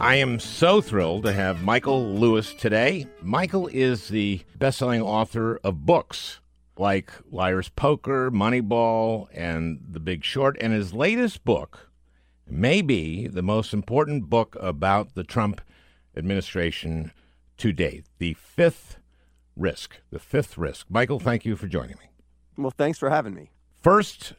I am so thrilled to have Michael Lewis today. Michael is the best-selling author of books like Liar's Poker, Moneyball, and The Big Short, and his latest book may be the most important book about the Trump administration to date, The Fifth Risk. The Fifth Risk. Michael, thank you for joining me. Well, thanks for having me. First,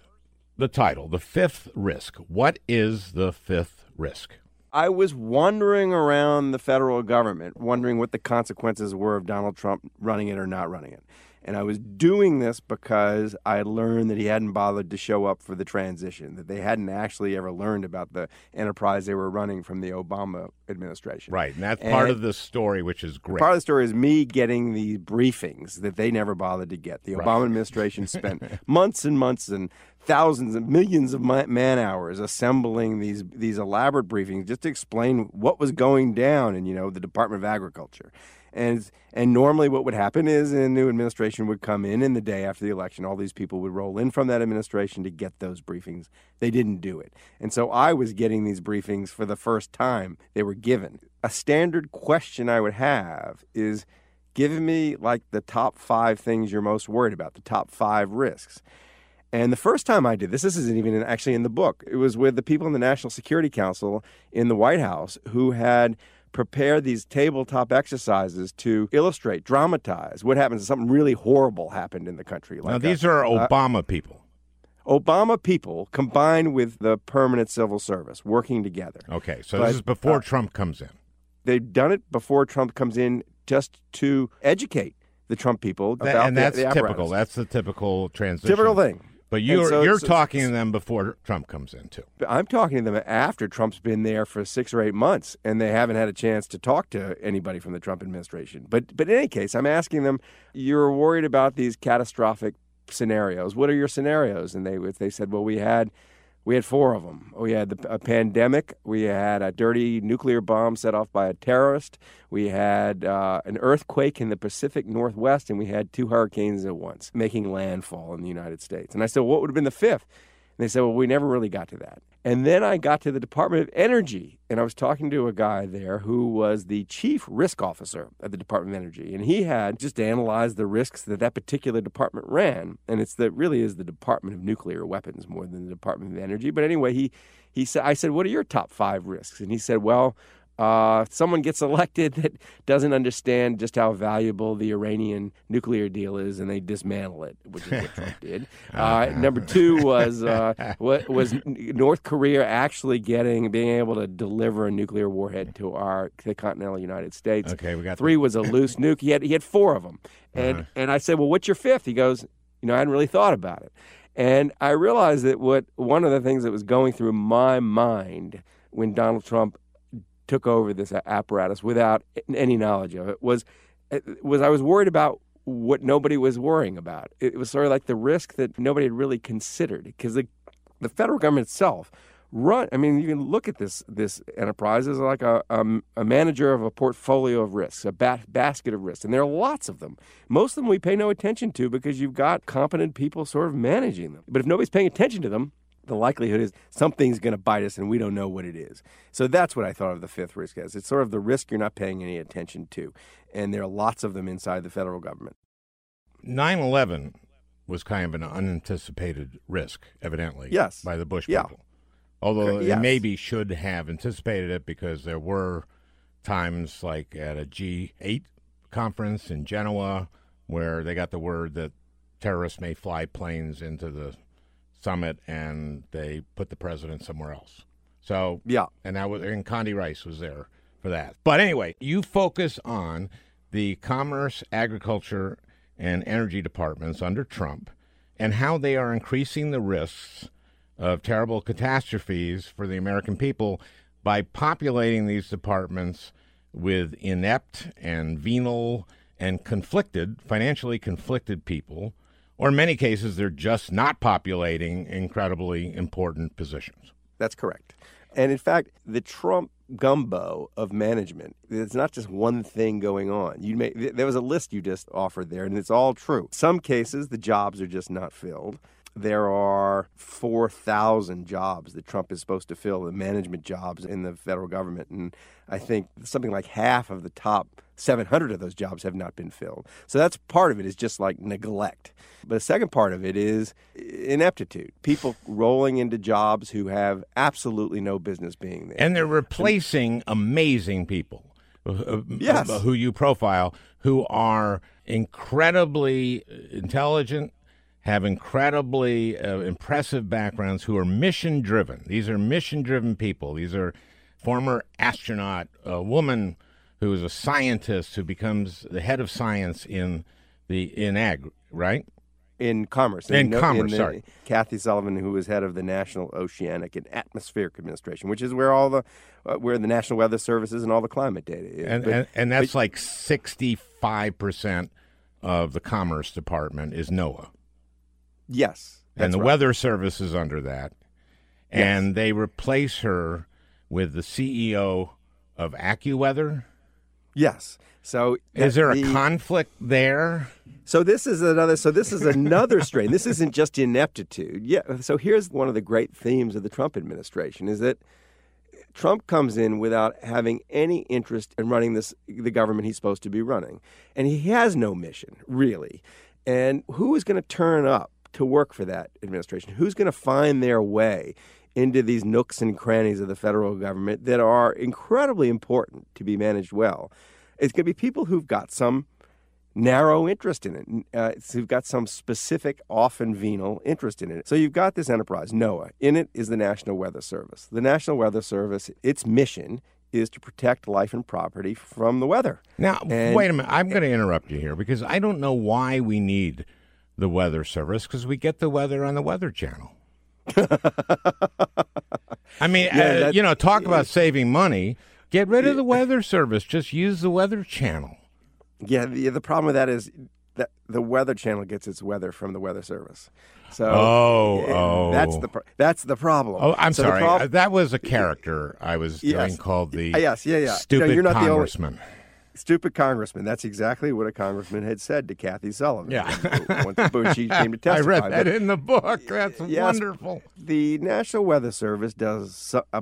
the title, The Fifth Risk. What is the fifth risk? I was wandering around the federal government, wondering what the consequences were of Donald Trump running it or not running it. And I was doing this because I learned that he hadn't bothered to show up for the transition, that they hadn't actually ever learned about the enterprise they were running from the Obama administration. Right. And that's part of the story, which is great. Part of the story is me getting the briefings that they never bothered to get. The Right. Obama administration spent months and months and thousands and millions of man hours assembling these these elaborate briefings just to explain what was going down in you know the Department of Agriculture. And and normally what would happen is a new administration would come in and the day after the election all these people would roll in from that administration to get those briefings. They didn't do it. And so I was getting these briefings for the first time they were given. A standard question I would have is give me like the top 5 things you're most worried about, the top 5 risks. And the first time I did this, this isn't even in, actually in the book. It was with the people in the National Security Council in the White House who had prepared these tabletop exercises to illustrate, dramatize what happens if something really horrible happened in the country. now, a- these are uh, Obama people. Obama people combined with the permanent civil service working together. Okay, so but, this is before uh, Trump comes in. They've done it before Trump comes in just to educate the Trump people That- about and the- that's the typical. apparatus. That's the typical transition. Typical thing. But you're so- you're so- talking to them before Trump comes in too. I'm talking to them after Trump's been there for six or eight months, and they haven't had a chance to talk to anybody from the Trump administration. But but in any case, I'm asking them, you're worried about these catastrophic scenarios. What are your scenarios? And they they said, well, we had we had four of them. We had the, a pandemic. We had a dirty nuclear bomb set off by a terrorist. We had uh, an earthquake in the Pacific Northwest, and we had two hurricanes at once making landfall in the United States. And I said, well, what would have been the fifth? And they said, well, we never really got to that. And then I got to the Department of Energy, and I was talking to a guy there who was the chief risk officer at the Department of Energy. And he had just analyzed the risks that that particular department ran. And it's that really is the Department of Nuclear Weapons more than the Department of Energy. But anyway, he, he said, I said, what are your top five risks? And he said, well, uh, someone gets elected that doesn't understand just how valuable the Iranian nuclear deal is, and they dismantle it, which is what Trump did. Uh, number two was uh, what was North Korea actually getting being able to deliver a nuclear warhead to our to the continental United States. Okay, we got three was a loose nuke. He had he had four of them, and Uh-huh. and I said, well, what's your fifth? He goes, you know, I hadn't really thought about it, and I realized that what one of the things that was going through my mind when Donald Trump took over this apparatus without any knowledge of it was uh, was I was worried about what nobody was worrying about. It was sort of like the risk that nobody had really considered because the the federal government itself run. I mean, you can look at this this enterprise as like a a, a manager of a portfolio of risks, a ba- basket of risks, and there are lots of them. Most of them we pay no attention to because you've got competent people sort of managing them. But if nobody's paying attention to them, the likelihood is something's going to bite us and we don't know what it is. So that's what I thought of the fifth risk as. It's sort of the risk you're not paying any attention to. And there are lots of them inside the federal government. 9/11 was kind of an unanticipated risk, evidently. Yes. By the Bush Yeah. people. Although Correct. they maybe should have anticipated it because there were times like at a G8 conference in Genoa where they got the word that terrorists may fly planes into the summit and they put the president somewhere else. So Yeah. and that was and Condi Rice was there for that. But anyway, you focus on the commerce, agriculture, and energy departments under Trump and how they are increasing the risks of terrible catastrophes for the American people by populating these departments with inept and venal and conflicted, financially conflicted people, or in many cases, they're just not populating incredibly important positions. That's correct. And in fact, the Trump gumbo of management, it's not just one thing going on. You may, there was a list you just offered there, and it's all true. Some cases, the jobs are just not filled. there are 4,000 jobs that Trump is supposed to fill, the management jobs in the federal government. And I think something like half of the top 700 of those jobs have not been filled. So that's part of it is just like neglect. But the second part of it is ineptitude. People rolling into jobs who have absolutely no business being there. And they're replacing amazing people. uh, Yes. uh, Who you profile, who are incredibly intelligent, have incredibly uh, impressive backgrounds, who are mission driven. These are mission driven people. These are former astronaut, a woman who is a scientist who becomes the head of science in the in ag, right? in commerce. In no- commerce, the- sorry. Kathy Sullivan, who was head of the National Oceanic and Atmospheric Administration, which is where all the uh, where the National Weather Services and all the climate data is. and But- and, and that's like sixty five percent of the Commerce Department is NOAA, yes, and the right. Weather Service is under that, and they replace her with the CEO of AccuWeather. Yes. So Is there a the- conflict there? So this is another. So this is another strain. This isn't just ineptitude. Yeah. So here's one of the great themes of the Trump administration: is that Trump comes in without having any interest in running this the government he's supposed to be running, and he has no mission really. And who is going to turn up to work for that administration? Who's going to find their way into these nooks and crannies of the federal government that are incredibly important to be managed well? It's going to be people who've got some narrow interest in it. Uh, you've got some specific, often venal interest in it. So you've got this enterprise, NOAA. In it is the National Weather Service. The National Weather Service, its mission is to protect life and property from the weather. Now, And- wait a minute. I'm going to interrupt you here because I don't know why we need the Weather Service because we get the weather on the Weather Channel. I mean, Yeah, uh, you know, talk about saving money. Get rid of the Weather Service. Just use the Weather Channel. Yeah, the, the problem with that is that the Weather Channel gets its weather from the Weather Service. So Oh, yeah, oh. that's the pro- that's the problem. Oh, I'm So sorry. prob- that was a character I was Yes. doing called the yes, yeah, yeah. No, stupid you're not the only- congressman. Stupid congressman. That's exactly what a congressman had said to Kathy Sullivan. Yeah. when, she came to testify. I read But- that in the book. That's Yes. wonderful. the National Weather Service does so- a,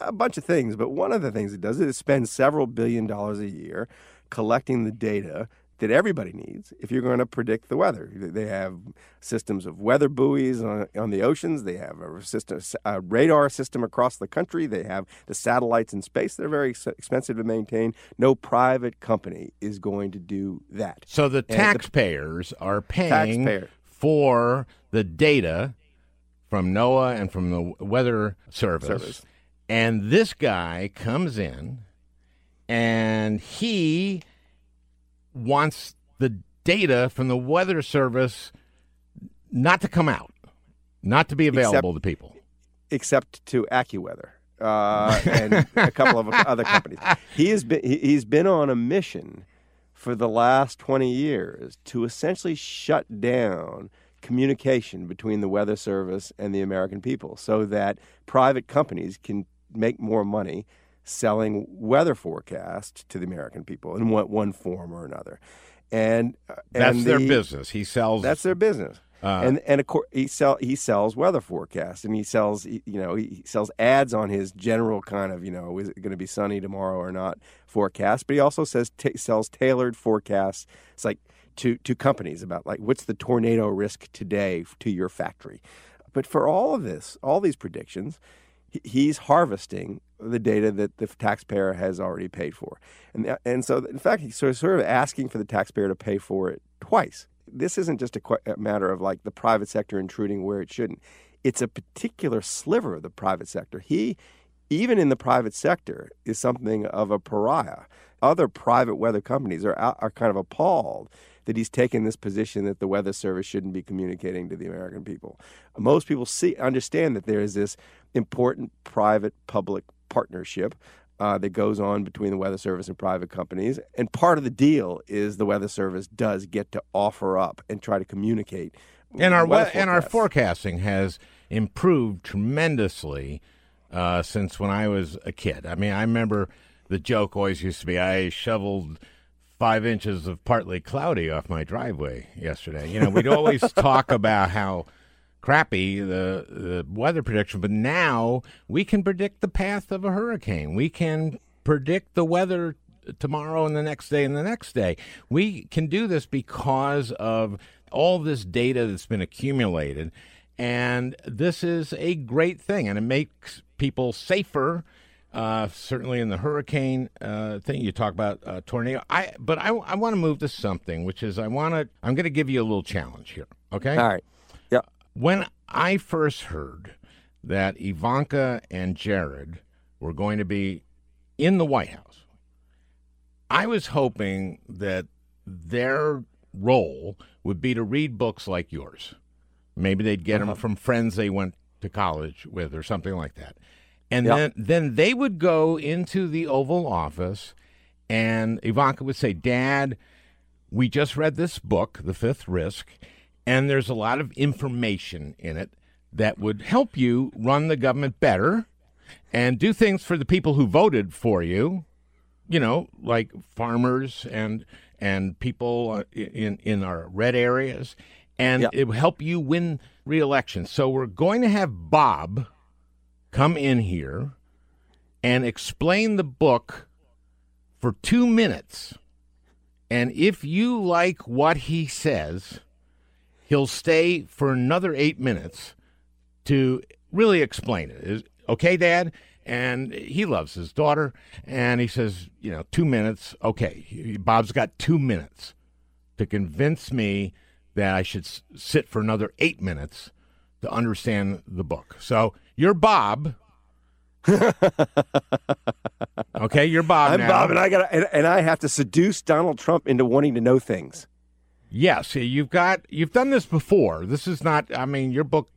a bunch of things, but one of the things it does is it spends several billion dollars a year collecting the data that everybody needs if you're going to predict the weather. They have systems of weather buoys on, on the oceans. They have a system, a radar system across the country. They have the satellites in space. They're very expensive to maintain. No private company is going to do that. So the And the- taxpayers are paying Taxpayer. for the data from NOAA and from the Weather Service. Service. And this guy comes in and he wants the data from the Weather Service not to come out, not to be available to people. except to AccuWeather uh, and a couple of other companies. He has been he's been on a mission for the last 20 years to essentially shut down communication between the Weather Service and the American people so that private companies can make more money selling weather forecasts to the American people in one, one form or another. And uh, That's and their business. He sells. that's their business. Uh, and and of course he sell he sells weather forecasts and he sells you know he sells ads on his general kind of you know is it going to be sunny tomorrow or not forecast. But he also says ta sells tailored forecasts. It's like to to companies about like what's the tornado risk today to your factory. But for all of this, all these predictions, he's harvesting the data that the taxpayer has already paid for, and uh, and so in fact he's sort of- asking for the taxpayer to pay for it twice. This isn't just a, que- a matter of like the private sector intruding where it shouldn't. It's a particular sliver of the private sector. He, even in the private sector, is something of a pariah. Other private weather companies are are kind of appalled that he's taken this position that the weather service shouldn't be communicating to the American people. Most people see understand that there is this important private public partnership uh, that goes on between the Weather Service and private companies. And part of the deal is the Weather Service does get to offer up and try to communicate. and our we- and our forecasting has improved tremendously uh, since when I was a kid. I mean, I remember the joke always used to be, "I shoveled five inches of partly cloudy off my driveway yesterday." You know, we'd always talk about how crappy the, the weather prediction, but now we can predict the path of a hurricane. We can predict the weather tomorrow and the next day and the next day. We can do this because of all this data that's been accumulated. And this is a great thing, and it makes people safer. Uh, certainly in the hurricane uh, thing, you talk about uh, tornado. I but I, I want to move to something, which is I want to. I'm going to give you a little challenge here. Okay. All right. Yeah. When I first heard that Ivanka and Jared were going to be in the White House, I was hoping that their role would be to read books like yours. Maybe they'd get Uh-huh. them from friends they went to college with or something like that. And Yeah. then then they would go into the Oval Office and Ivanka would say, "Dad, we just read this book, The Fifth Risk, and there's a lot of information in it that would help you run the government better and do things for the people who voted for you, you know, like farmers and and people uh, in in our red areas, and Yeah. it will help you win re-election. So we're going to have Bob come in here and explain the book for two minutes. And if you like what he says, he'll stay for another eight minutes to really explain it. Okay, Dad? And he loves his daughter, and he says, you know, two minutes. Okay, Bob's got two minutes to convince me that I should sit for another eight minutes to understand the book. So you're Bob. okay, you're Bob I'm now. Bob, and I got and, and I have to seduce Donald Trump into wanting to know things. Yes, you've got you've done this before. This is not. I mean, your book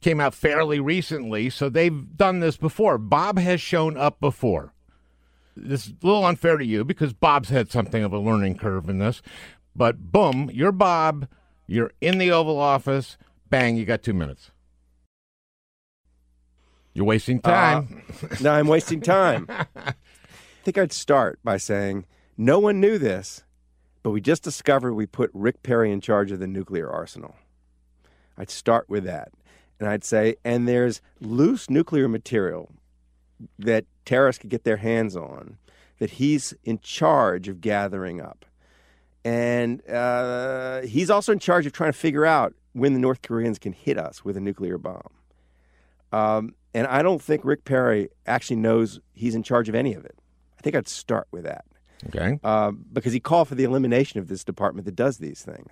came out fairly recently, so they've done this before. Bob has shown up before. This is a little unfair to you because Bob's had something of a learning curve in this, but boom, you're Bob. You're in the Oval Office. Bang, you got two minutes. You're wasting time. Now I'm wasting time. I think I'd start by saying no one knew this, but we just discovered we put Rick Perry in charge of the nuclear arsenal. I'd start with that. And I'd say, and there's loose nuclear material that terrorists could get their hands on that he's in charge of gathering up. And uh, he's also in charge of trying to figure out when the North Koreans can hit us with a nuclear bomb. Um, and I don't think Rick Perry actually knows he's in charge of any of it. I think I'd start with that okay. um, because he called for the elimination of this department that does these things.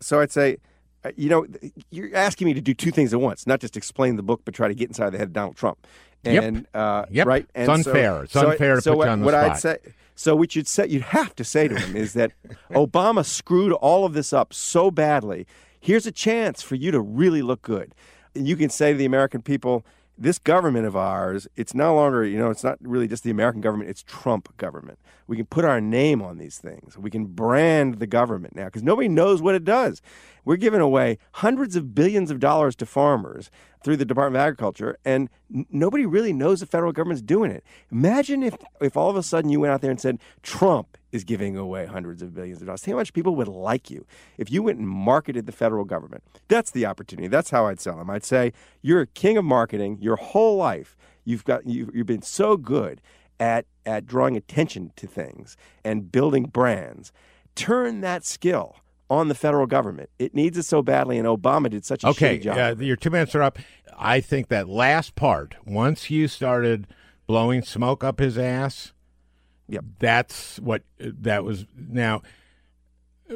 So I'd say, uh, you know, you're asking me to do two things at once, not just explain the book, but try to get inside the head of Donald Trump. Yep. And uh, Yep. right, It's and so- unfair. It's so I- unfair to so put you what, on the what I'd say. So what you'd say, you'd have to say to him is that Obama screwed all of this up so badly. Here's a chance for you to really look good. And you can say to the American people, this government of ours, it's no longer, you know, it's not really just the American government, it's Trump government. We can put our name on these things. We can brand the government now because nobody knows what it does. We're giving away hundreds of billions of dollars to farmers through the Department of Agriculture, and n- nobody really knows the federal government's doing it. Imagine if, if all of a sudden you went out there and said, Trump is giving away hundreds of billions of dollars. Think how much people would like you if you went and marketed the federal government. That's the opportunity. That's how I'd sell them. I'd say, You're a king of marketing your whole life. You've got you, you've been so good at at drawing attention to things and building brands. Turn that skill on the federal government. It needs it so badly, and Obama did such a Okay, job. uh, your two minutes are up. I think that last part, once you started blowing smoke up his ass, Yep. that's what that was. Now,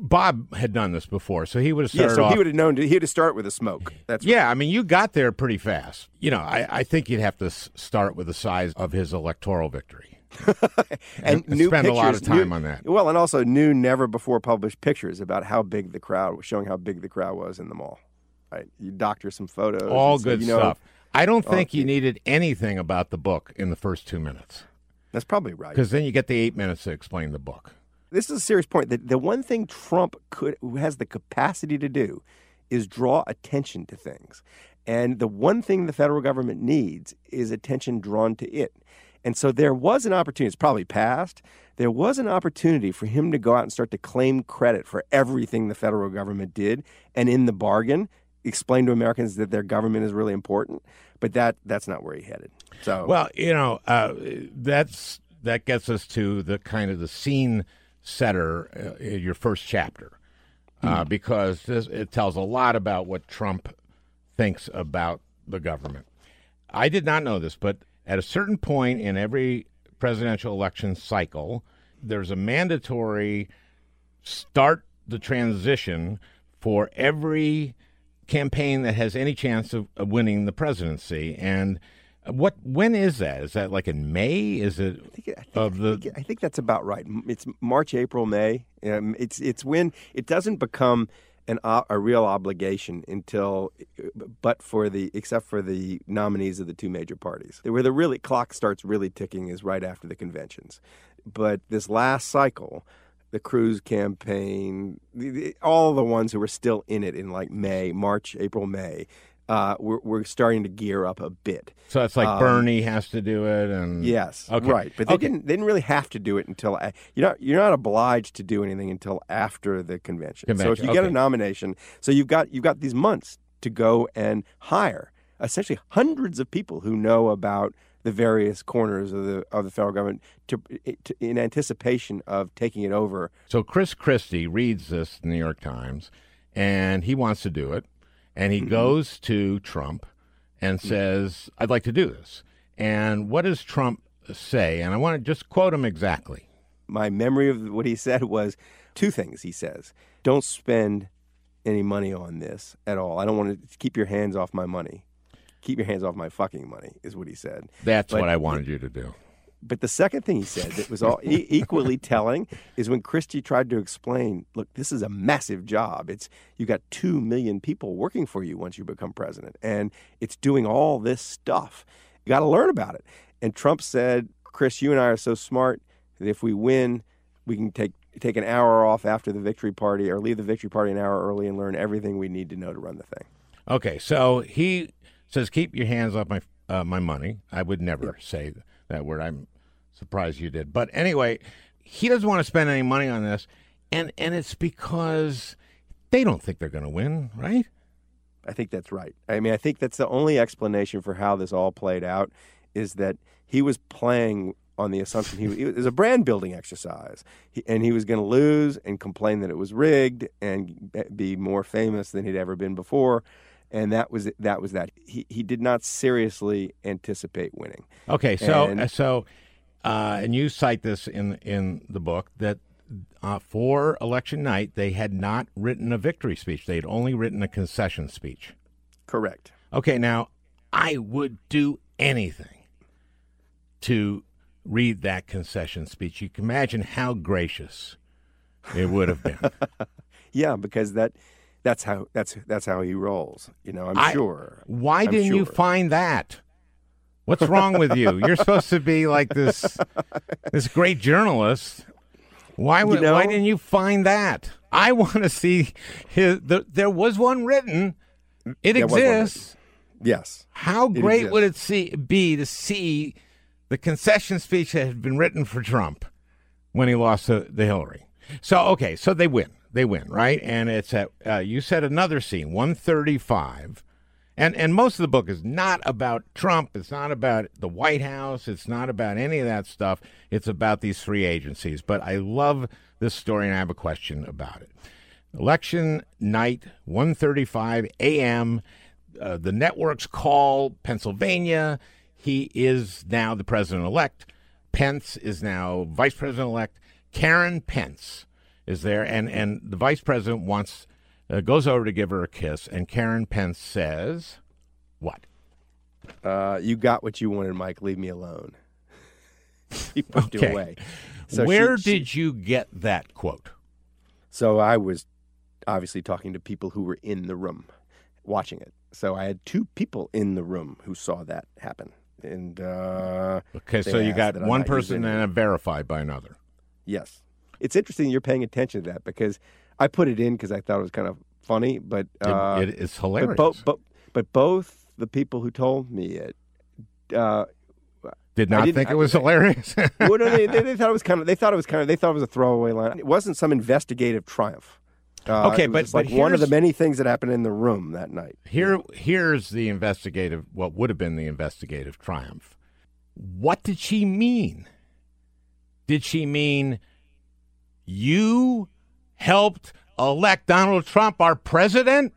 Bob had done this before, so he would have started. yeah, so off. he would have known. To, he would have started with a smoke. That's yeah, I mean, you got there pretty fast. You know, I, I think you'd have to s- start with the size of his electoral victory. and and new spend a lot of time new- on that. Well, and also new, never before published pictures about how big the crowd was, showing how big the crowd was in the mall. Right, you doctor some photos. All good you know, stuff. I don't think Oh, you needed anything about the book in the first two minutes That's probably right. because then you get the eight minutes to explain the book. This is a serious point. The, the one thing Trump could has the capacity to do is draw attention to things. And the one thing the federal government needs is attention drawn to it. And so there was an opportunity, it's probably passed. There was an opportunity for him to go out and start to claim credit for everything the federal government did. And in the bargain, explain to Americans that their government is really important. But that that's not where he headed. So Well, you know, uh, that's that gets us to the kind of the scene setter uh, in your first chapter, uh, because this, it tells a lot about what Trump thinks about the government. I did not know this, but at a certain point in every presidential election cycle, there's a mandatory start the transition for every campaign that has any chance of, of winning the presidency. And what when is that? Is that like in May? Is it I think, I think, of the I think, I think that's about right. It's March, April, May. Um, it's it's when it doesn't become an o- a real obligation until, but for the except for the nominees of the two major parties, where the really clock starts really ticking is right after the conventions. But this last cycle, the Cruz campaign, all the ones who were still in it in like May, March, April, May. Uh, we're, we're starting to gear up a bit. so? It's like Bernie has to do it, and Yes, Okay. right. But they Okay. didn't. They didn't really have to do it until you're not. You're not obliged to do anything until after the convention. So if Convention, you get a nomination, so you've got you've got these months to go and hire essentially hundreds of people who know about the various corners of the of the federal government to, to in anticipation of taking it over. So Chris Christie reads this New York Times, and he wants to do it, and he mm-hmm. goes to Trump and mm-hmm. says, "I'd like to do this." And what does Trump say? And I want to just quote him exactly. My memory of what he said was two things. He says, "Don't spend any money on this at all. I don't want to keep your hands off my money." Keep your hands off my fucking money, is what he said. That's But- what I wanted you to do. But the second thing he said that was all e- equally telling is when Christie tried to explain, look, this is a massive job. It's you got 2 million people working for you once you become president and it's doing all this stuff. You got to learn about it. And Trump said, "Chris, you and I are so smart that if we win, we can take take an hour off after the victory party or leave the victory party an hour early and learn everything we need to know to run the thing." Okay, so he says, "Keep your hands off my uh, my money." I would never say that word. I'm surprised you did, but anyway, he doesn't want to spend any money on this, and and it's because they don't think they're going to win, right? I think that's right. I mean, I think that's the only explanation for how this all played out is that he was playing on the assumption he it was a brand building exercise, he, and he was going to lose and complain that it was rigged and be more famous than he'd ever been before, and that was that was that. He he did not seriously anticipate winning. Okay, so And- so, uh, and you cite this in in the book that uh, for election night they had not written a victory speech; they had only written a concession speech. Correct. Okay, now I would do anything to read that concession speech. You can imagine how gracious it would have been. Yeah, because that that's how that's that's how he rolls. You know, I'm I- sure. Why I'm didn't you find that? What's wrong with you? You're supposed to be like this this great journalist. Why would, know- why didn't you find that? I want to see his. The, there was one written. It one written. exists. Yes. How great exists. would it see, be to see the concession speech that had been written for Trump when he lost to, the Hillary? So okay, so they win, they win, right? And it's at uh, you said another scene, one thirty-five, and and most of the book is not about Trump. It's not about the White House. It's not about any of that stuff. It's about these three agencies. But I love this story, and I have a question about it. Election night, 1:35 a.m. Uh, the networks call Pennsylvania. He is now the president elect. Pence is now vice president elect. Karen Pence is there, and and the vice president wants uh, goes over to give her a kiss, and Karen Pence says, "What? Uh, you got what you wanted, Mike. Leave me alone. he pushed Okay. you away. So Where she- she- did you get that quote?" So I was obviously talking to people who were in the room watching it. So I had two people in the room who saw that happen. And uh, Okay, so you got one person and a verified by another. yes, it's interesting you're paying attention to that because I put it in because I thought it was kind of funny, but It- uh, it is hilarious. but, both, but but both the people who told me it. Uh, Did not think it I- was hilarious. well, no, they, they, they thought it was kind of. They thought it was kind of. They thought it was a throwaway line. It wasn't some investigative triumph. Uh, Okay, it was but- like one of the many things that happened in the room that night. Here, here's the investigative. What would have been the investigative triumph? What did she mean? Did she mean you helped elect Donald Trump our president,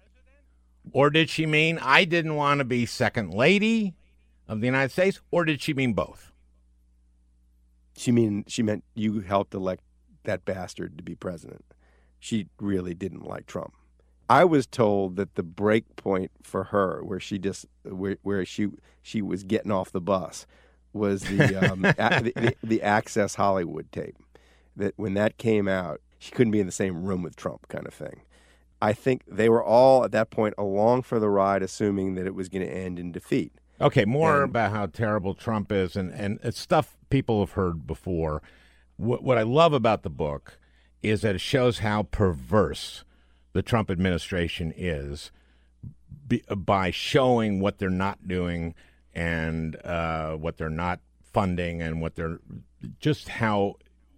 or did she mean I didn't want to be second lady of the United States, or did she mean both? She mean she meant you helped elect that bastard to be president. She really didn't like Trump. I was told that the break point for her, where she just where, where she she was getting off the bus, was the, um, a, the, the the Access Hollywood tape. That when that came out, she couldn't be in the same room with Trump, kind of thing. I think they were all at that point along for the ride, assuming that it was going to end in defeat. Okay, more And- about how terrible Trump is, and and it's stuff people have heard before. What what I love about the book is that it shows how perverse the Trump administration is be, by showing what they're not doing and uh, what they're not funding and what they're just how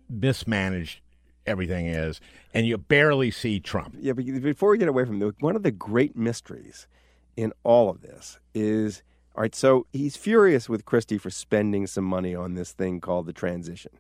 mismanaged everything is, and you barely see Trump. Yeah, but before we get away from the one of the great mysteries in all of this is all right. So he's furious with Christie for spending some money on this thing called the transition,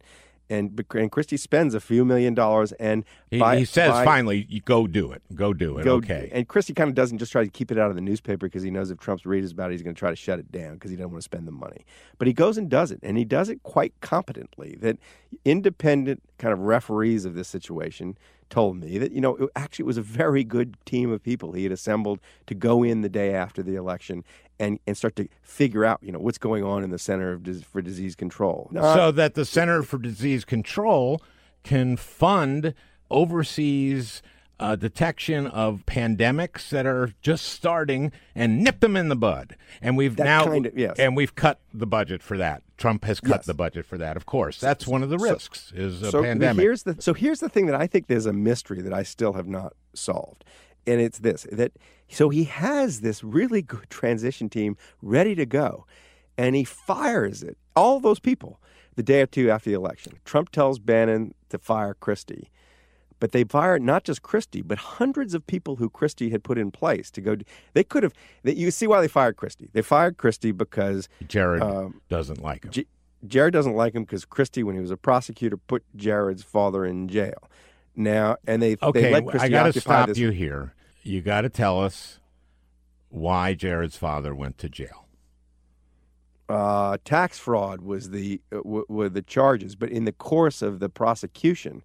and and Christie spends a few million dollars, and He, he says, "Finally, you go do it. Go do it." go- okay. And Christie kind of doesn't just try to keep it out of the newspaper because he knows if Trump's reads about it, he's going to try to shut it down because he doesn't want to spend the money. But he goes and does it, and he does it quite competently. That independent kind of referees of this situation told me that you know it, actually it was a very good team of people he had assembled to go in the day after the election and and start to figure out you know what's going on in the Center of for Disease Control. Not- so that the Center for Disease Control can fund overseas uh, detection of pandemics that are just starting and nip them in the bud. And we've That now kind of- yes. and we've cut the budget for that. Trump has cut Yes. the budget for that. Of course, that's one of the risks is a so pandemic. Here's the so here's the thing that I think there's a mystery that I still have not solved, and it's this that so he has this really good transition team ready to go, and he fires it all those people the day or two after the election. Trump tells Bannon to fire Christie. But they fired not just Christie, but hundreds of people who Christie had put in place to go. They could have. They, you see why they fired Christie? They fired Christie because Jared um, doesn't like him. Jared doesn't like him because Christie, when he was a prosecutor, put Jared's father in jail. Now, and they okay, they let Christie I got to stop this. you here. You got to tell us why Jared's father went to jail. Uh, tax fraud was the uh, w- were the charges, but in the course of the prosecution,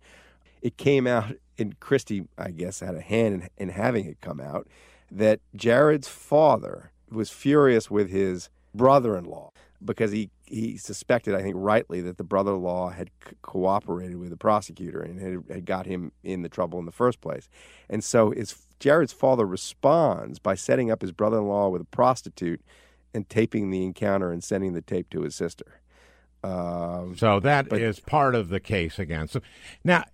it came out, and Christie, I guess, had a hand in, in having it come out that Jared's father was furious with his brother-in-law because he he suspected, I think rightly, that the brother-in-law had c- cooperated with the prosecutor and had, had got him in the trouble in the first place, and so his Jared's father responds by setting up his brother-in-law with a prostitute and taping the encounter and sending the tape to his sister. Um, So that is but- part of the case against him. Now,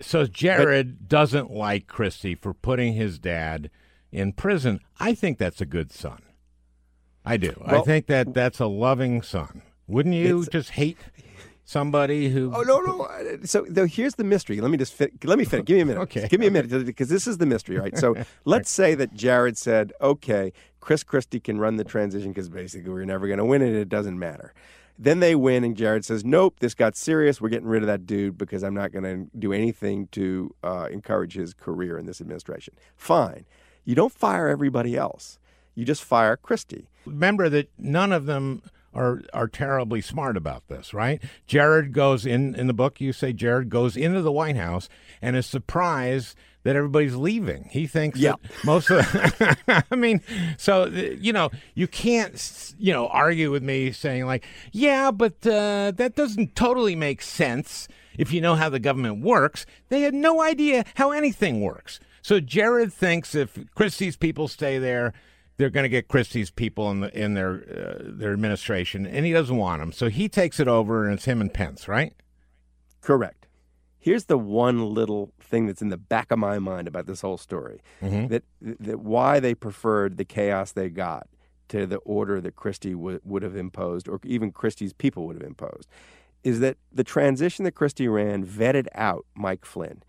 so Jared doesn't like Christie for putting his dad in prison. I think that's a good son. I do. I think that that's a loving son. Wouldn't you It's- just hate somebody who? Oh no no! So though, here's the mystery. Let me just fit, let me finish. Give me a minute. Okay. Give me a minute because this is the mystery, right? So let's say that Jared said, "Okay, Chris Christie can run the transition because basically we're never going to win it. It doesn't matter." Then they win, and Jared says, "Nope, this got serious. We're getting rid of that dude because I'm not going to do anything to uh, encourage his career in this administration." Fine. You don't fire everybody else. You just fire Christie. Remember that none of them are are terribly smart about this, right? Jared goes in in the book. You say Jared goes into the White House and is surprised that everybody's leaving. He thinks Yeah. that most of. I mean, so uh, you know, you can't you know argue with me saying like, yeah, but uh, that doesn't totally make sense if you know how the government works. They had no idea how anything works. So Jared thinks if Christie's people stay there, they're going to get Christie's people in the in their uh, their administration, and he doesn't want them. So he takes it over, and it's him and Pence, right? Correct. Here's the one little thing that's in the back of my mind about this whole story that that why they preferred the chaos they got to the order that Christie would would have imposed, or even Christie's people would have imposed, is that the transition that Christie ran vetted out Mike Flynn.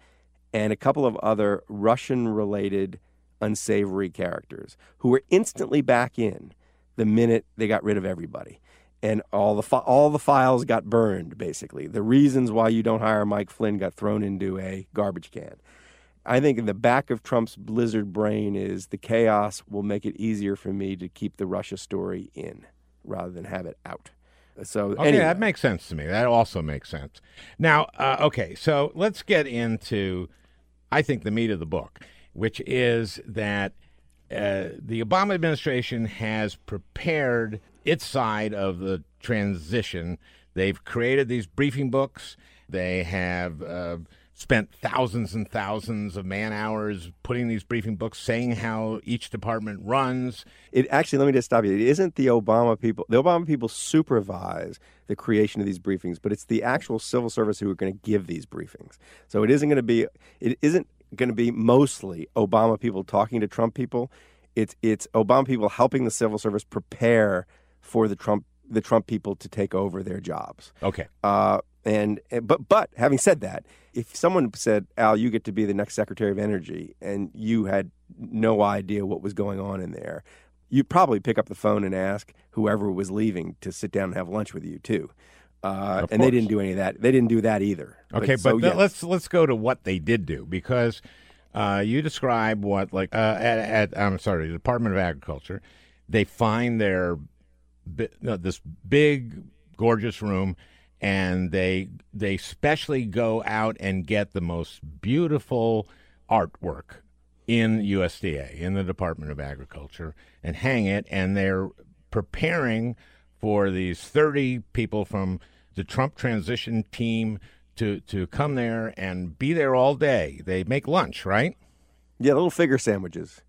and a couple of other Russian related unsavory characters who were instantly back in the minute they got rid of everybody. And all the fi- all the files got burned. Basically, the reasons why you don't hire Mike Flynn got thrown into a garbage can. I think in the back of Trump's blizzard brain is the chaos will make it easier for me to keep the Russia story in rather than have it out. So Okay, anyway, that makes sense to me. That also makes sense. Now, uh, okay, so let's get into, I think, the meat of the book, which is that uh, the Obama administration has prepared its side of the transition. They've created these briefing books. They have uh, spent thousands and thousands of man hours putting these briefing books, saying how each department runs. It actually, let me just stop you. It isn't the Obama people. The Obama people supervise the creation of these briefings, but it's the actual civil service who are going to give these briefings. So it isn't going to be. It isn't going to be mostly Obama people talking to Trump people. It's it's Obama people helping the civil service prepare for the Trump the Trump people to take over their jobs. Okay. Uh, and but but having said that, if someone said, "Al, you get to be the next Secretary of Energy," and you had no idea what was going on in there, you'd probably pick up the phone and ask whoever was leaving to sit down and have lunch with you too. Uh, and they didn't do any of that. They didn't do that either. Okay, but, so, yeah. let's let's go to what they did do because uh, you describe what like uh, at, at I'm sorry, the Department of Agriculture, they find their no, this big gorgeous room and they they specially go out and get the most beautiful artwork in USDA in the Department of Agriculture and hang it and they're preparing for these 30 people from the Trump transition team to to come there and be there all day. They make lunch, right? Yeah, little finger sandwiches.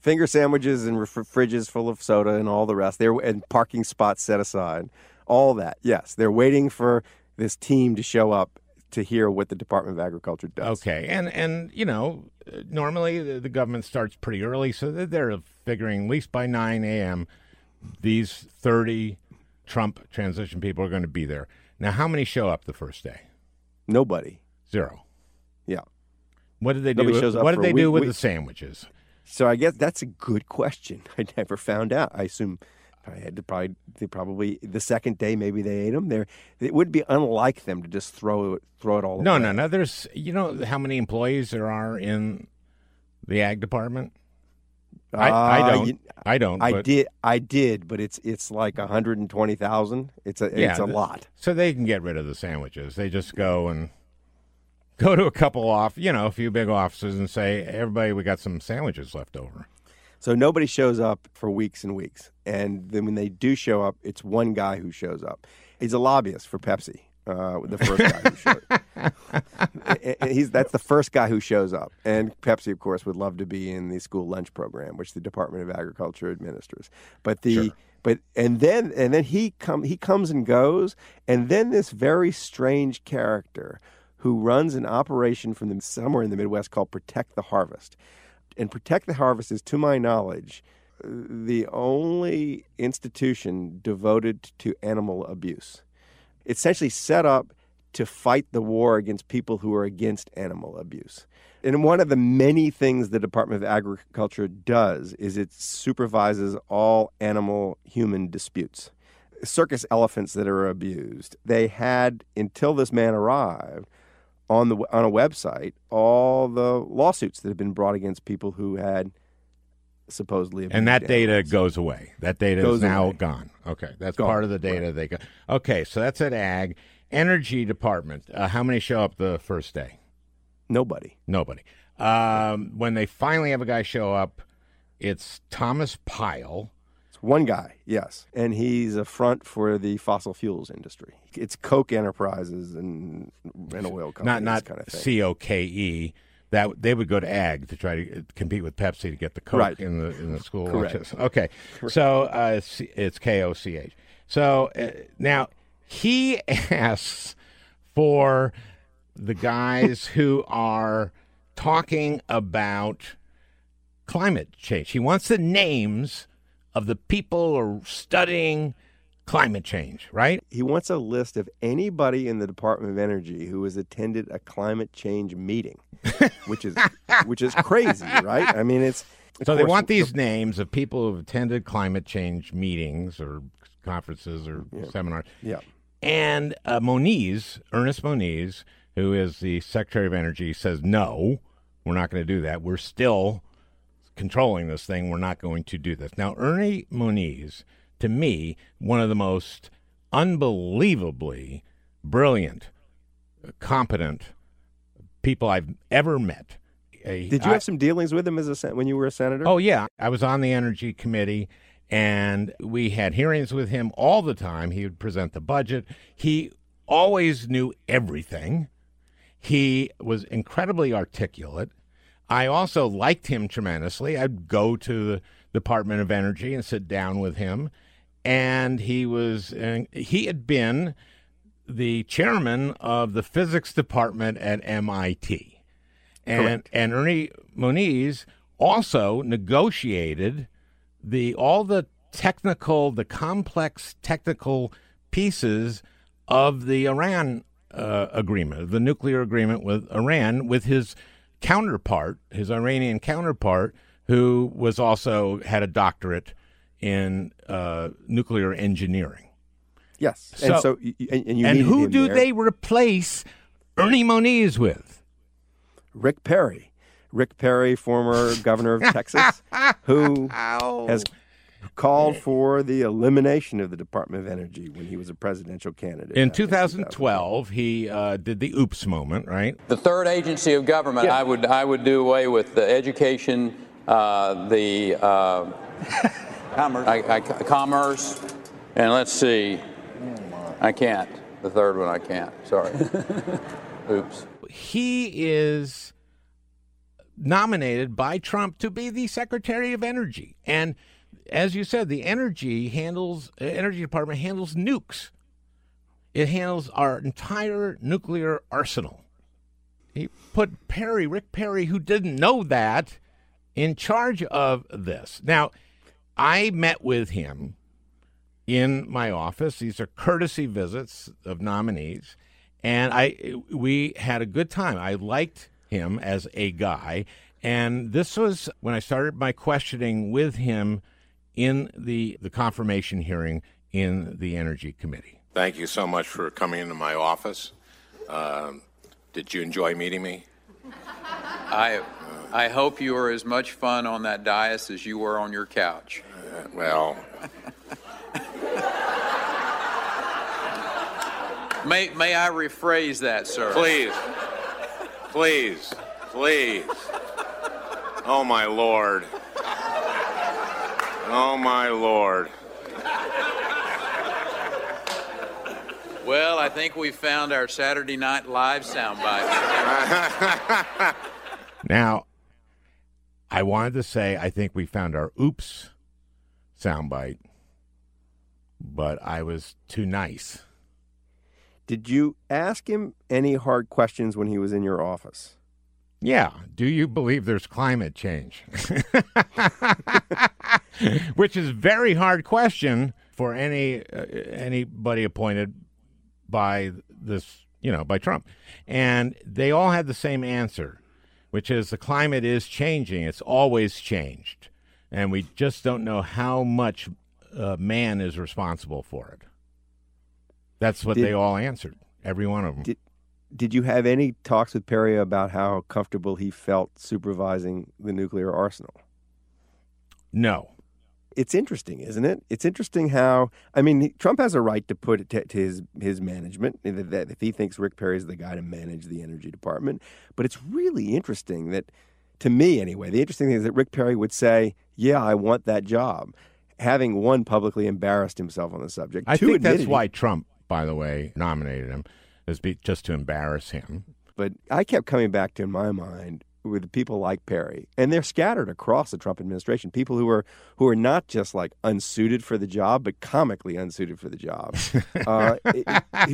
Finger sandwiches and ref- fridges full of soda and all the rest. There and parking spots set aside. All that. Yes, they're waiting for this team to show up to hear what the Department of Agriculture does. Okay, and and you know, normally the, the government starts pretty early, so they're figuring at least by nine a.m. these thirty Trump transition people are going to be there. Now, how many show up the first day? Nobody. Zero. Yeah. What did they Nobody do? shows up What did they do with week. the sandwiches? So I guess that's a good question. I never found out. I assume I had to probably they probably the second day maybe they ate them. There, it would be unlike them to just throw it throw it all. Away. No, away. no, no. There's you know how many employees there are in the ag department. I, I Uh, don't. you- I don't. I but- did. I did, but it's it's like one hundred and twenty thousand. It's a Yeah, it's a lot. So they can get rid of the sandwiches. They just go and go to a couple off, you know, a few big offices and say, "Everybody, we got some sandwiches left over." So nobody shows up for weeks and weeks, and then when they do show up, it's one guy who shows up. He's a lobbyist for Pepsi. Uh, the first guy who showed. And he's that's the first guy who shows up, and Pepsi, of course, would love to be in the school lunch program, which the Department of Agriculture administers. But the Sure. but and then and then he come he comes and goes, and then this very strange character who runs an operation from the, somewhere in the Midwest called Protect the Harvest. And Protect the Harvest is, to my knowledge, the only institution devoted to animal abuse. Essentially set up to fight the war against people who are against animal abuse. And one of the many things the Department of Agriculture does is it supervises all animal human disputes. Circus elephants that are abused, they had, until this man arrived, on the on a website all the lawsuits that have been brought against people who had supposedly And that data goes away. That data Goes is now away. gone. Okay, that's Gone, part of the data they go. Okay, so that's at ag. Energy department. Uh, how many show up the first day? nobody. Nobody. Um, when they finally have a guy show up, it's Thomas Pyle. It's one guy, yes, and he's a front for the fossil fuels industry. It's Koch Enterprises and, and oil companies, not not kind of. C O K E. That they would go to ag to try to compete with Pepsi to get the Coke Right. in the in the school Correct. lunches. Okay, so uh, it's, it's K O C H. So uh, now he asks for the guys who are talking about climate change. He wants the names of the people who are studying climate change, right? He wants a list of anybody in the Department of Energy who has attended a climate change meeting, which is which is crazy, right? I mean, it's so they want these the, names of people who've attended climate change meetings or conferences or yeah. seminars. Yeah. And uh, Moniz, Ernest Moniz, who is the Secretary of Energy, says no, we're not going to do that. We're still controlling this thing. We're not going to do this. Now, Ernie Moniz, to me, one of the most unbelievably brilliant, competent people I've ever met. Did you I, have some dealings with him as a when you were a senator? Oh yeah, I was on the energy committee, and we had hearings with him all the time. He would present the budget. He always knew everything. He was incredibly articulate. I also liked him tremendously. I'd go to the Department of Energy and sit down with him, and he was and he had been the chairman of the physics department at MIT, and Correct. and Ernie Moniz also negotiated the all the technical, the complex technical pieces of the Iran uh, agreement, the nuclear agreement with Iran, with his counterpart, his Iranian counterpart, who was also had a doctorate in uh, nuclear engineering. Yes, so, and so and, and, and who do there. they replace Ernie Moniz with? Rick Perry. Rick Perry, former governor of Texas, who has called for the elimination of the Department of Energy when he was a presidential candidate. In 2012, he uh, did the oops moment, right? The third agency of government, yeah. I would I would do away with the education, uh, the uh, commerce. I, I, commerce, and let's see, I can't. The third one, I can't. Sorry. oops. He is nominated by Trump to be the Secretary of Energy, and as you said, the energy handles energy department handles nukes. It handles our entire nuclear arsenal. He put Perry, Rick Perry, who didn't know that, in charge of this. Now, I met with him in my office. These are courtesy visits of nominees, and I we had a good time. I liked him as a guy, and this was when I started my questioning with him in the, the confirmation hearing in the Energy Committee. Thank you so much for coming into my office. Uh, did you enjoy meeting me? I, I hope you were as much fun on that dais as you were on your couch. Uh, well. may, may I rephrase that, sir? Please. Please. Please. Oh, my Lord. Oh, my Lord. Well, I think we found our Saturday Night Live soundbite. now, I wanted to say I think we found our oops soundbite, but I was too nice. Did you ask him any hard questions when he was in your office? Yeah. Do you believe there's climate change? Which is a very hard question for any uh, anybody appointed by this, you know, by Trump. And they all had the same answer, which is the climate is changing. It's always changed. And we just don't know how much uh, man is responsible for it. That's what did, they all answered. Every one of them. Did, did you have any talks with Perry about how comfortable he felt supervising the nuclear arsenal? No. It's interesting, isn't it? It's interesting how I mean, Trump has a right to put it to, to his his management that if he thinks Rick Perry is the guy to manage the energy department. But it's really interesting that, to me anyway, the interesting thing is that Rick Perry would say, "Yeah, I want that job," having one publicly embarrassed himself on the subject. I think that's why Trump, by the way, nominated him is be, just to embarrass him. But I kept coming back to in my mind with people like Perry, and they're scattered across the Trump administration. People who are who are not just like unsuited for the job, but comically unsuited for the job. Uh, it,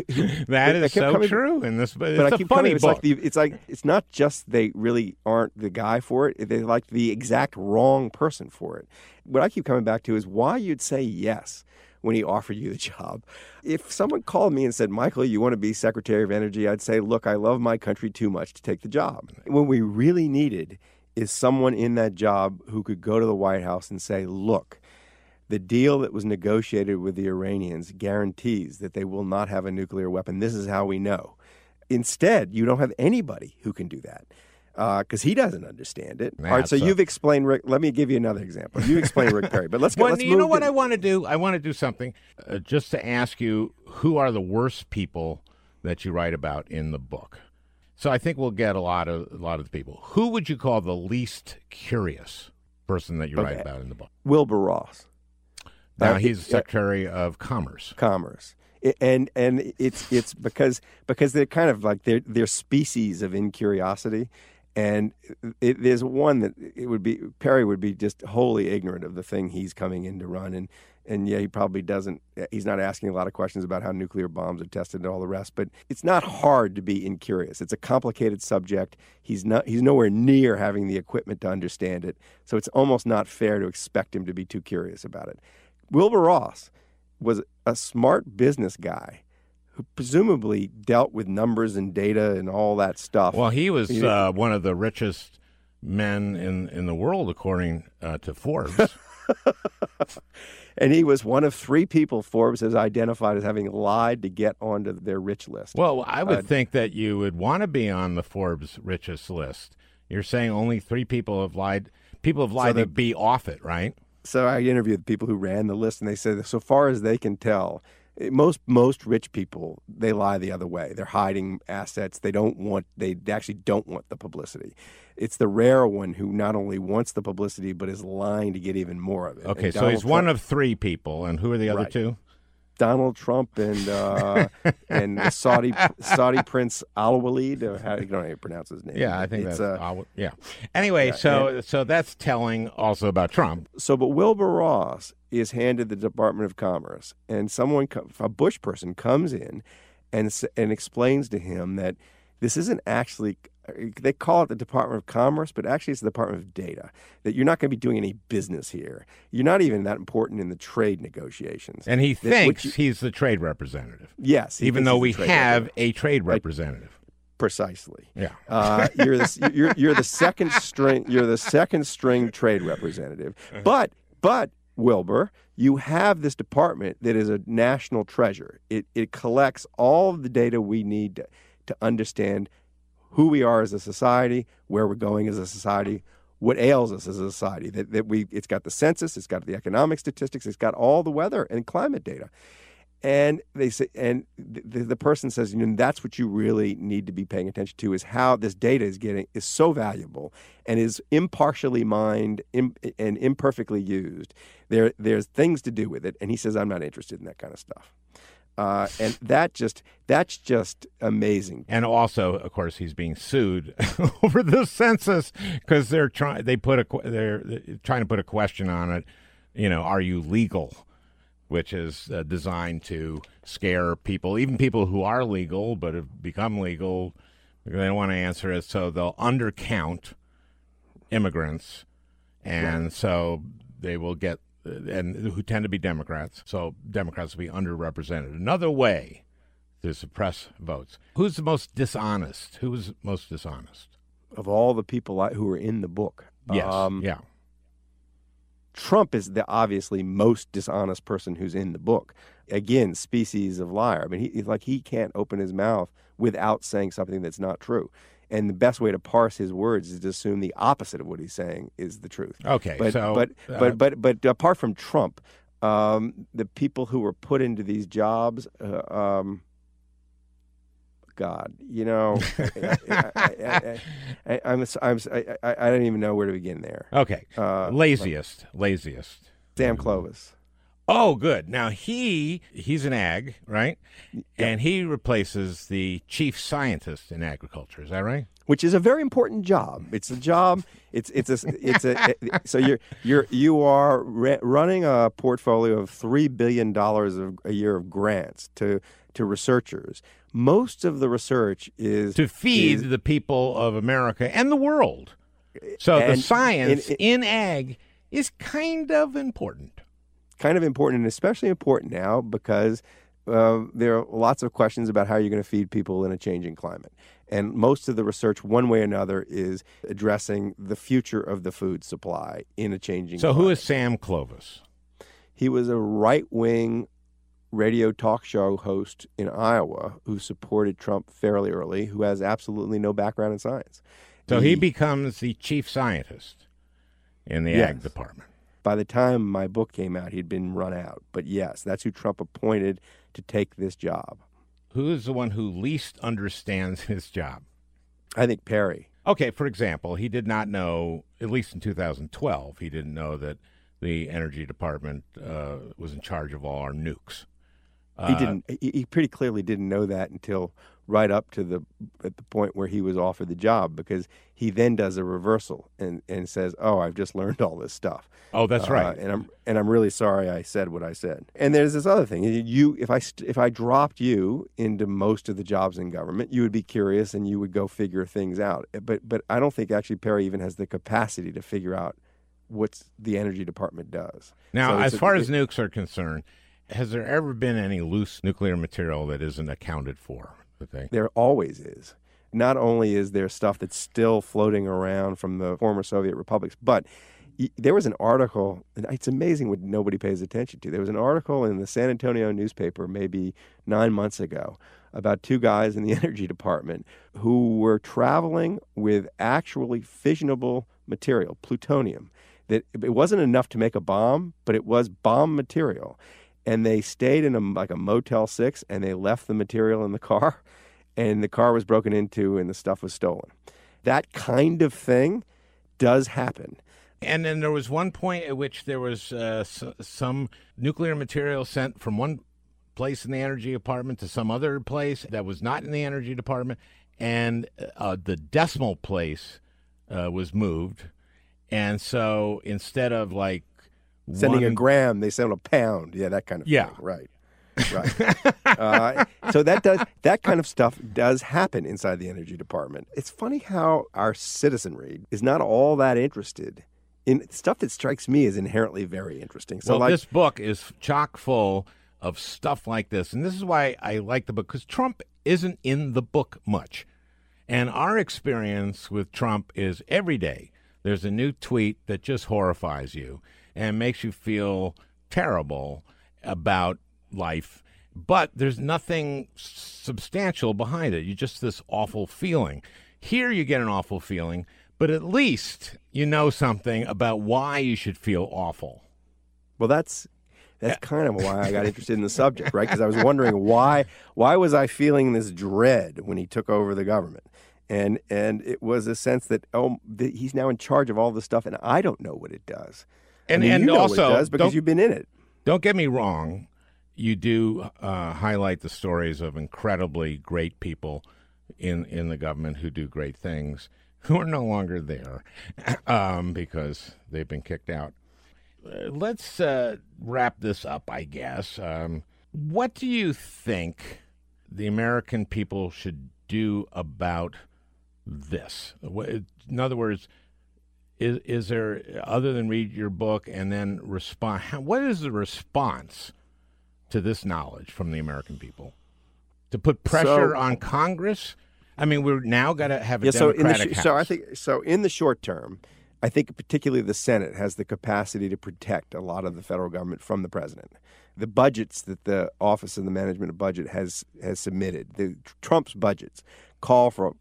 it, that is so coming, true. In this, but, but I keep funny coming, it's like the, it's like it's not just they really aren't the guy for it; they like the exact wrong person for it. What I keep coming back to is why you'd say yes when he offered you the job. If someone called me and said, Michael, you want to be Secretary of Energy, I'd say, look, I love my country too much to take the job. What we really needed is someone in that job who could go to the White House and say, look, the deal that was negotiated with the Iranians guarantees that they will not have a nuclear weapon. This is how we know. Instead, you don't have anybody who can do that because uh, he doesn't understand it. All right, so a... you've explained Rick. Let me give you another example. You explain Rick Perry, but let's go. well, let's you know what to... I want to do? I want to do something uh, just to ask you who are the worst people that you write about in the book. So I think we'll get a lot of a lot of the people. Who would you call the least curious person that you okay. write about in the book? Wilbur Ross. Now uh, he's Secretary of Commerce. Commerce and and it's it's because because they're kind of like they're they're species of incuriosity, and it, there's one that it would be Perry would be just wholly ignorant of the thing he's coming in to run, and and yeah, he probably doesn't. Uh, he's not asking a lot of questions about how nuclear bombs are tested and all the rest. But it's not hard to be incurious. It's a complicated subject. He's not. He's nowhere near having the equipment to understand it. So it's almost not fair to expect him to be too curious about it. Wilbur Ross was a smart business guy who presumably dealt with numbers and data and all that stuff. Well, he was uh, one of the richest men in, in the world, according uh, to Forbes. and he was one of three people Forbes has identified as having lied to get onto their rich list. Well, I would uh, think that you would want to be on the Forbes richest list. You're saying only three people have lied. People have lied so to be off it, right? so I interviewed the people who ran the list, and they said, so far as they can tell, most most rich people they lie the other way. They're hiding assets. They don't want. They actually don't want the publicity. It's the rare one who not only wants the publicity but is lying to get even more of it. Okay, so he's Trump, one of three people, and who are the other right. two? Donald Trump and uh, and the Saudi Saudi Prince Al Walid. How, I don't know how you pronounce his name. Yeah, I think it's, that's uh, yeah. Anyway, yeah, so and, so that's telling also about Trump. So, but Wilbur Ross is handed the Department of Commerce, and someone, a Bush person, comes in and and explains to him that this isn't actually they call it the Department of Commerce, but actually it's the Department of Data. That you're not going to be doing any business here. You're not even that important in the trade negotiations. And he thinks you, he's the trade representative. Yes, even though we have a trade representative. Precisely. Yeah. Uh, you're the you're, you're the second string. You're the second string trade representative. Uh-huh. But but Wilbur, you have this department that is a national treasure. It it collects all of the data we need to, to understand who we are as a society, where we're going as a society, what ails us as a society. That, that we, it's got the census, it's got the economic statistics, it's got all the weather and climate data. And they say, and the, the person says, you know, that's what you really need to be paying attention to is how this data is getting is so valuable and is impartially mined and imperfectly used. There, there's things to do with it. And he says, I'm not interested in that kind of stuff. Uh, and that just that's just amazing. And also, of course, he's being sued over the census because they're trying. They put a they're, trying to put a question on it. You know, are you legal? Which is uh, designed to scare people, even people who are legal but have become legal. Because they don't want to answer it, so they'll undercount immigrants, and right. so they will get and who tend to be Democrats. So Democrats will be underrepresented. Another way to suppress votes. Who's the most dishonest? Who's most dishonest? Of all the people who are in the book. Yes. Um, yeah. Trump is the obviously most dishonest person who's in the book. Again, species of liar. I mean, he, like he can't open his mouth without saying something that's not true. And the best way to parse his words is to assume the opposite of what he's saying is the truth. Okay, but so, but uh, but but but apart from Trump, um, the people who were put into these jobs. Uh, um, God, you know, I, I, I'm, I'm, I, I don't even know where to begin there. Okay, uh, laziest, laziest. Sam Clovis. Oh, good. Now he he's an ag, right? Yep. And he replaces the chief scientist in agriculture. Is that right? Which is a very important job. It's a job. It's it's a it's a so you're you're you are re- running a portfolio of three billion dollars a year of grants to to researchers. Most of the research is to feed is, the people of America and the world. So the science in, in, in ag is kind of important kind of important, and especially important now because uh, there are lots of questions about how you're going to feed people in a changing climate. And most of the research, one way or another, is addressing the future of the food supply in a changing. So, climate. who is Sam Clovis? He was a right wing radio talk show host in Iowa who supported Trump fairly early, who has absolutely no background in science. So he, he becomes the chief scientist in the yes. ag department. By the time my book came out, he'd been run out. But yes, that's who Trump appointed to take this job. Who is the one who least understands his job? I think Perry. Okay, for example, he did not know, at least in 2012, he didn't know that the Energy Department uh, was in charge of all our nukes. Uh, he didn't. He, he pretty clearly didn't know that until right up to the at the point where he was offered the job because he then does a reversal and, and says, "Oh, I've just learned all this stuff." Oh, that's uh, right. And I'm and I'm really sorry I said what I said. And there's this other thing. You if I if I dropped you into most of the jobs in government, you would be curious and you would go figure things out. But but I don't think actually Perry even has the capacity to figure out what the energy department does. Now, so as a, far it, as nukes are concerned, has there ever been any loose nuclear material that isn't accounted for? The There always is. Not only is there stuff that's still floating around from the former Soviet republics, but there was an article, and it's amazing what nobody pays attention to. There was an article in the San Antonio newspaper maybe nine months ago about two guys in the energy department who were traveling with actually fissionable material, plutonium. That it wasn't enough to make a bomb, but it was bomb material and they stayed in a like a Motel Six, and they left the material in the car, and the car was broken into, and the stuff was stolen. That kind of thing does happen. And then there was one point at which there was uh, some nuclear material sent from one place in the energy department to some other place that was not in the energy department, and uh, the decimal place uh, was moved. And so instead of like sending one, a gram, they send a pound. Yeah, that kind of yeah. thing. Right. Right. uh, so that does that kind of stuff does happen inside the energy department. It's funny how our citizenry is not all that interested in stuff that strikes me as inherently very interesting. So well, like, this book is chock full of stuff like this, and this is why I like the book because Trump isn't in the book much, and our experience with Trump is every day. There's a new tweet that just horrifies you and makes you feel terrible about life, but there's nothing substantial behind it. You just this awful feeling. Here you get an awful feeling, but at least you know something about why you should feel awful. Well, that's that's kind of why I got interested in the subject, right? Because I was wondering why why was I feeling this dread when he took over the government? And and it was a sense that oh, he's now in charge of all this stuff, and I don't know what it does. And I mean, and you know also it does because you've been in it. Don't get me wrong. You do uh, highlight the stories of incredibly great people in in the government who do great things who are no longer there um, because they've been kicked out. Uh, let's uh, wrap this up, I guess. Um, what do you think the American people should do about this? In other words, is is there other than read your book and then respond? How, what is the response to this knowledge from the American people to put pressure So- on Congress? I mean, we're now got to have a Yeah, so in the democratic sh- so I think so in the short term, I think particularly the Senate has the capacity to protect a lot of the federal government from the president. The budgets that the Office of the Management of Budget has has submitted, the Trump's budgets call for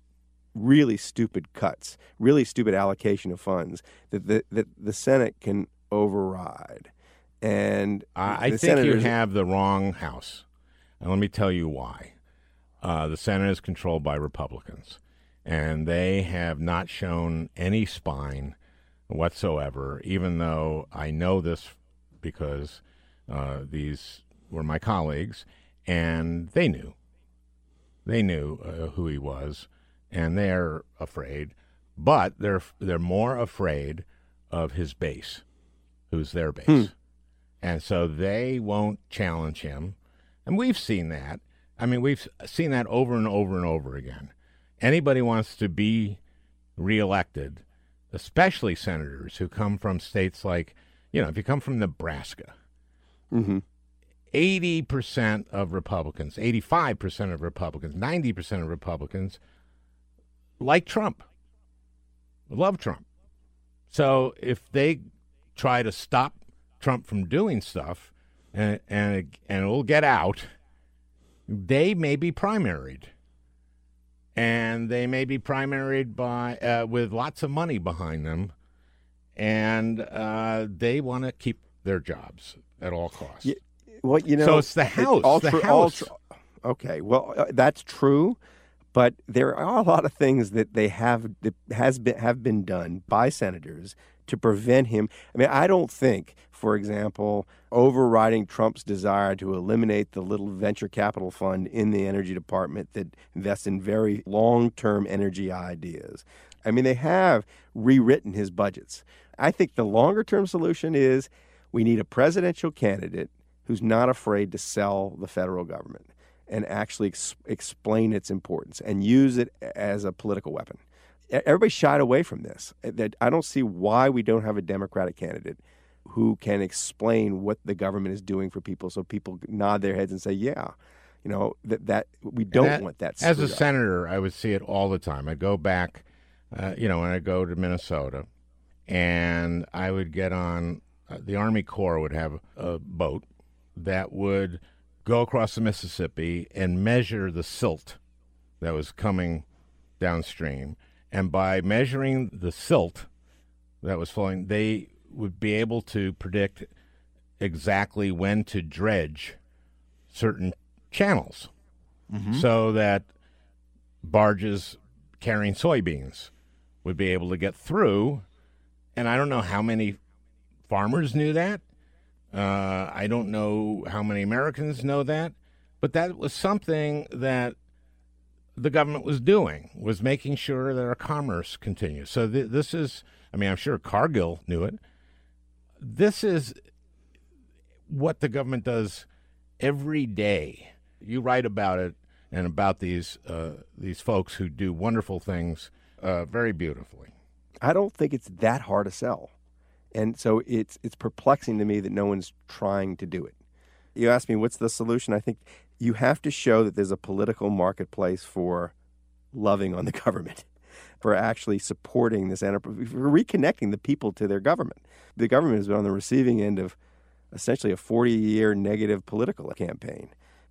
really stupid cuts, really stupid allocation of funds that the that the Senate can override. And I, think you have the wrong house, and let me tell you why. Uh, the Senate is controlled by Republicans, and they have not shown any spine whatsoever. Even though I know this because uh, these were my colleagues, and they knew, they knew uh, who he was, and they're afraid. But they're they're more afraid of his base, who's their base. And so they won't challenge him. And we've seen that. I mean, we've seen that over and over and over again. Anybody wants to be reelected, especially senators who come from states like, you know, if you come from Nebraska, Mm-hmm. 80% of Republicans, 85% of Republicans, 90% of Republicans like Trump, love Trump. So if they try to stop Trump from doing stuff and, and, and it'll get out, they may be primaried. And they may be primaried by uh, with lots of money behind them, and uh, they want to keep their jobs at all costs. Yeah, well, you know, so it's the house. the house. okay, well, uh, that's true, but there are a lot of things that they have that has been have been done by senators to prevent him. I mean, I don't think, for example, overriding Trump's desire to eliminate the little venture capital fund in the energy department that invests in very long-term energy ideas. I mean, they have rewritten his budgets. I think the longer-term solution is we need a presidential candidate who's not afraid to sell the federal government and actually ex- explain its importance and use it as a political weapon. Everybody shied away from this. That I don't see why we don't have a Democratic candidate who can explain what the government is doing for people, so people nod their heads and say, "Yeah, you know that that we don't that, want that." As a up. senator, I would see it all the time. I go back, uh, you know, when I go to Minnesota, and I would get on uh, the Army Corps would have a boat that would go across the Mississippi and measure the silt that was coming downstream. And by measuring the silt that was flowing, they would be able to predict exactly when to dredge certain channels mm-hmm. so that barges carrying soybeans would be able to get through. And I don't know how many farmers knew that. Uh, I don't know how many Americans know that, but that was something that the government was doing was making sure that our commerce continues. So th- this is, I mean, I'm sure Cargill knew it. This is what the government does every day. You write about it and about these uh, these folks who do wonderful things uh, very beautifully. I don't think it's that hard to sell. And so it's it's perplexing to me that no one's trying to do it. You ask me what's the solution? I think you have to show that there's a political marketplace for loving on the government, for actually supporting this enterprise, for reconnecting the people to their government. The government has been on the receiving end of essentially a 40 year negative political campaign.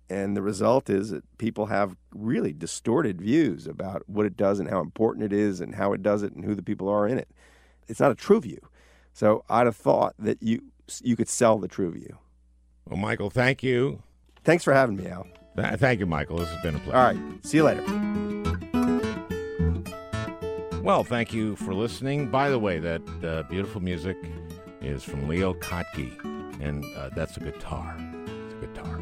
And the result is that people have really distorted views about what it does and how important it is and how it does it and who the people are in it. It's not a true view. So I'd have thought that you you could sell the true view. Well, Michael, thank you. Thanks for having me, Al. Th- thank you, Michael. This has been a pleasure. All right. See you later. Well, thank you for listening. By the way, that uh, beautiful music is from Leo Kottke, and uh, that's a guitar. It's a guitar.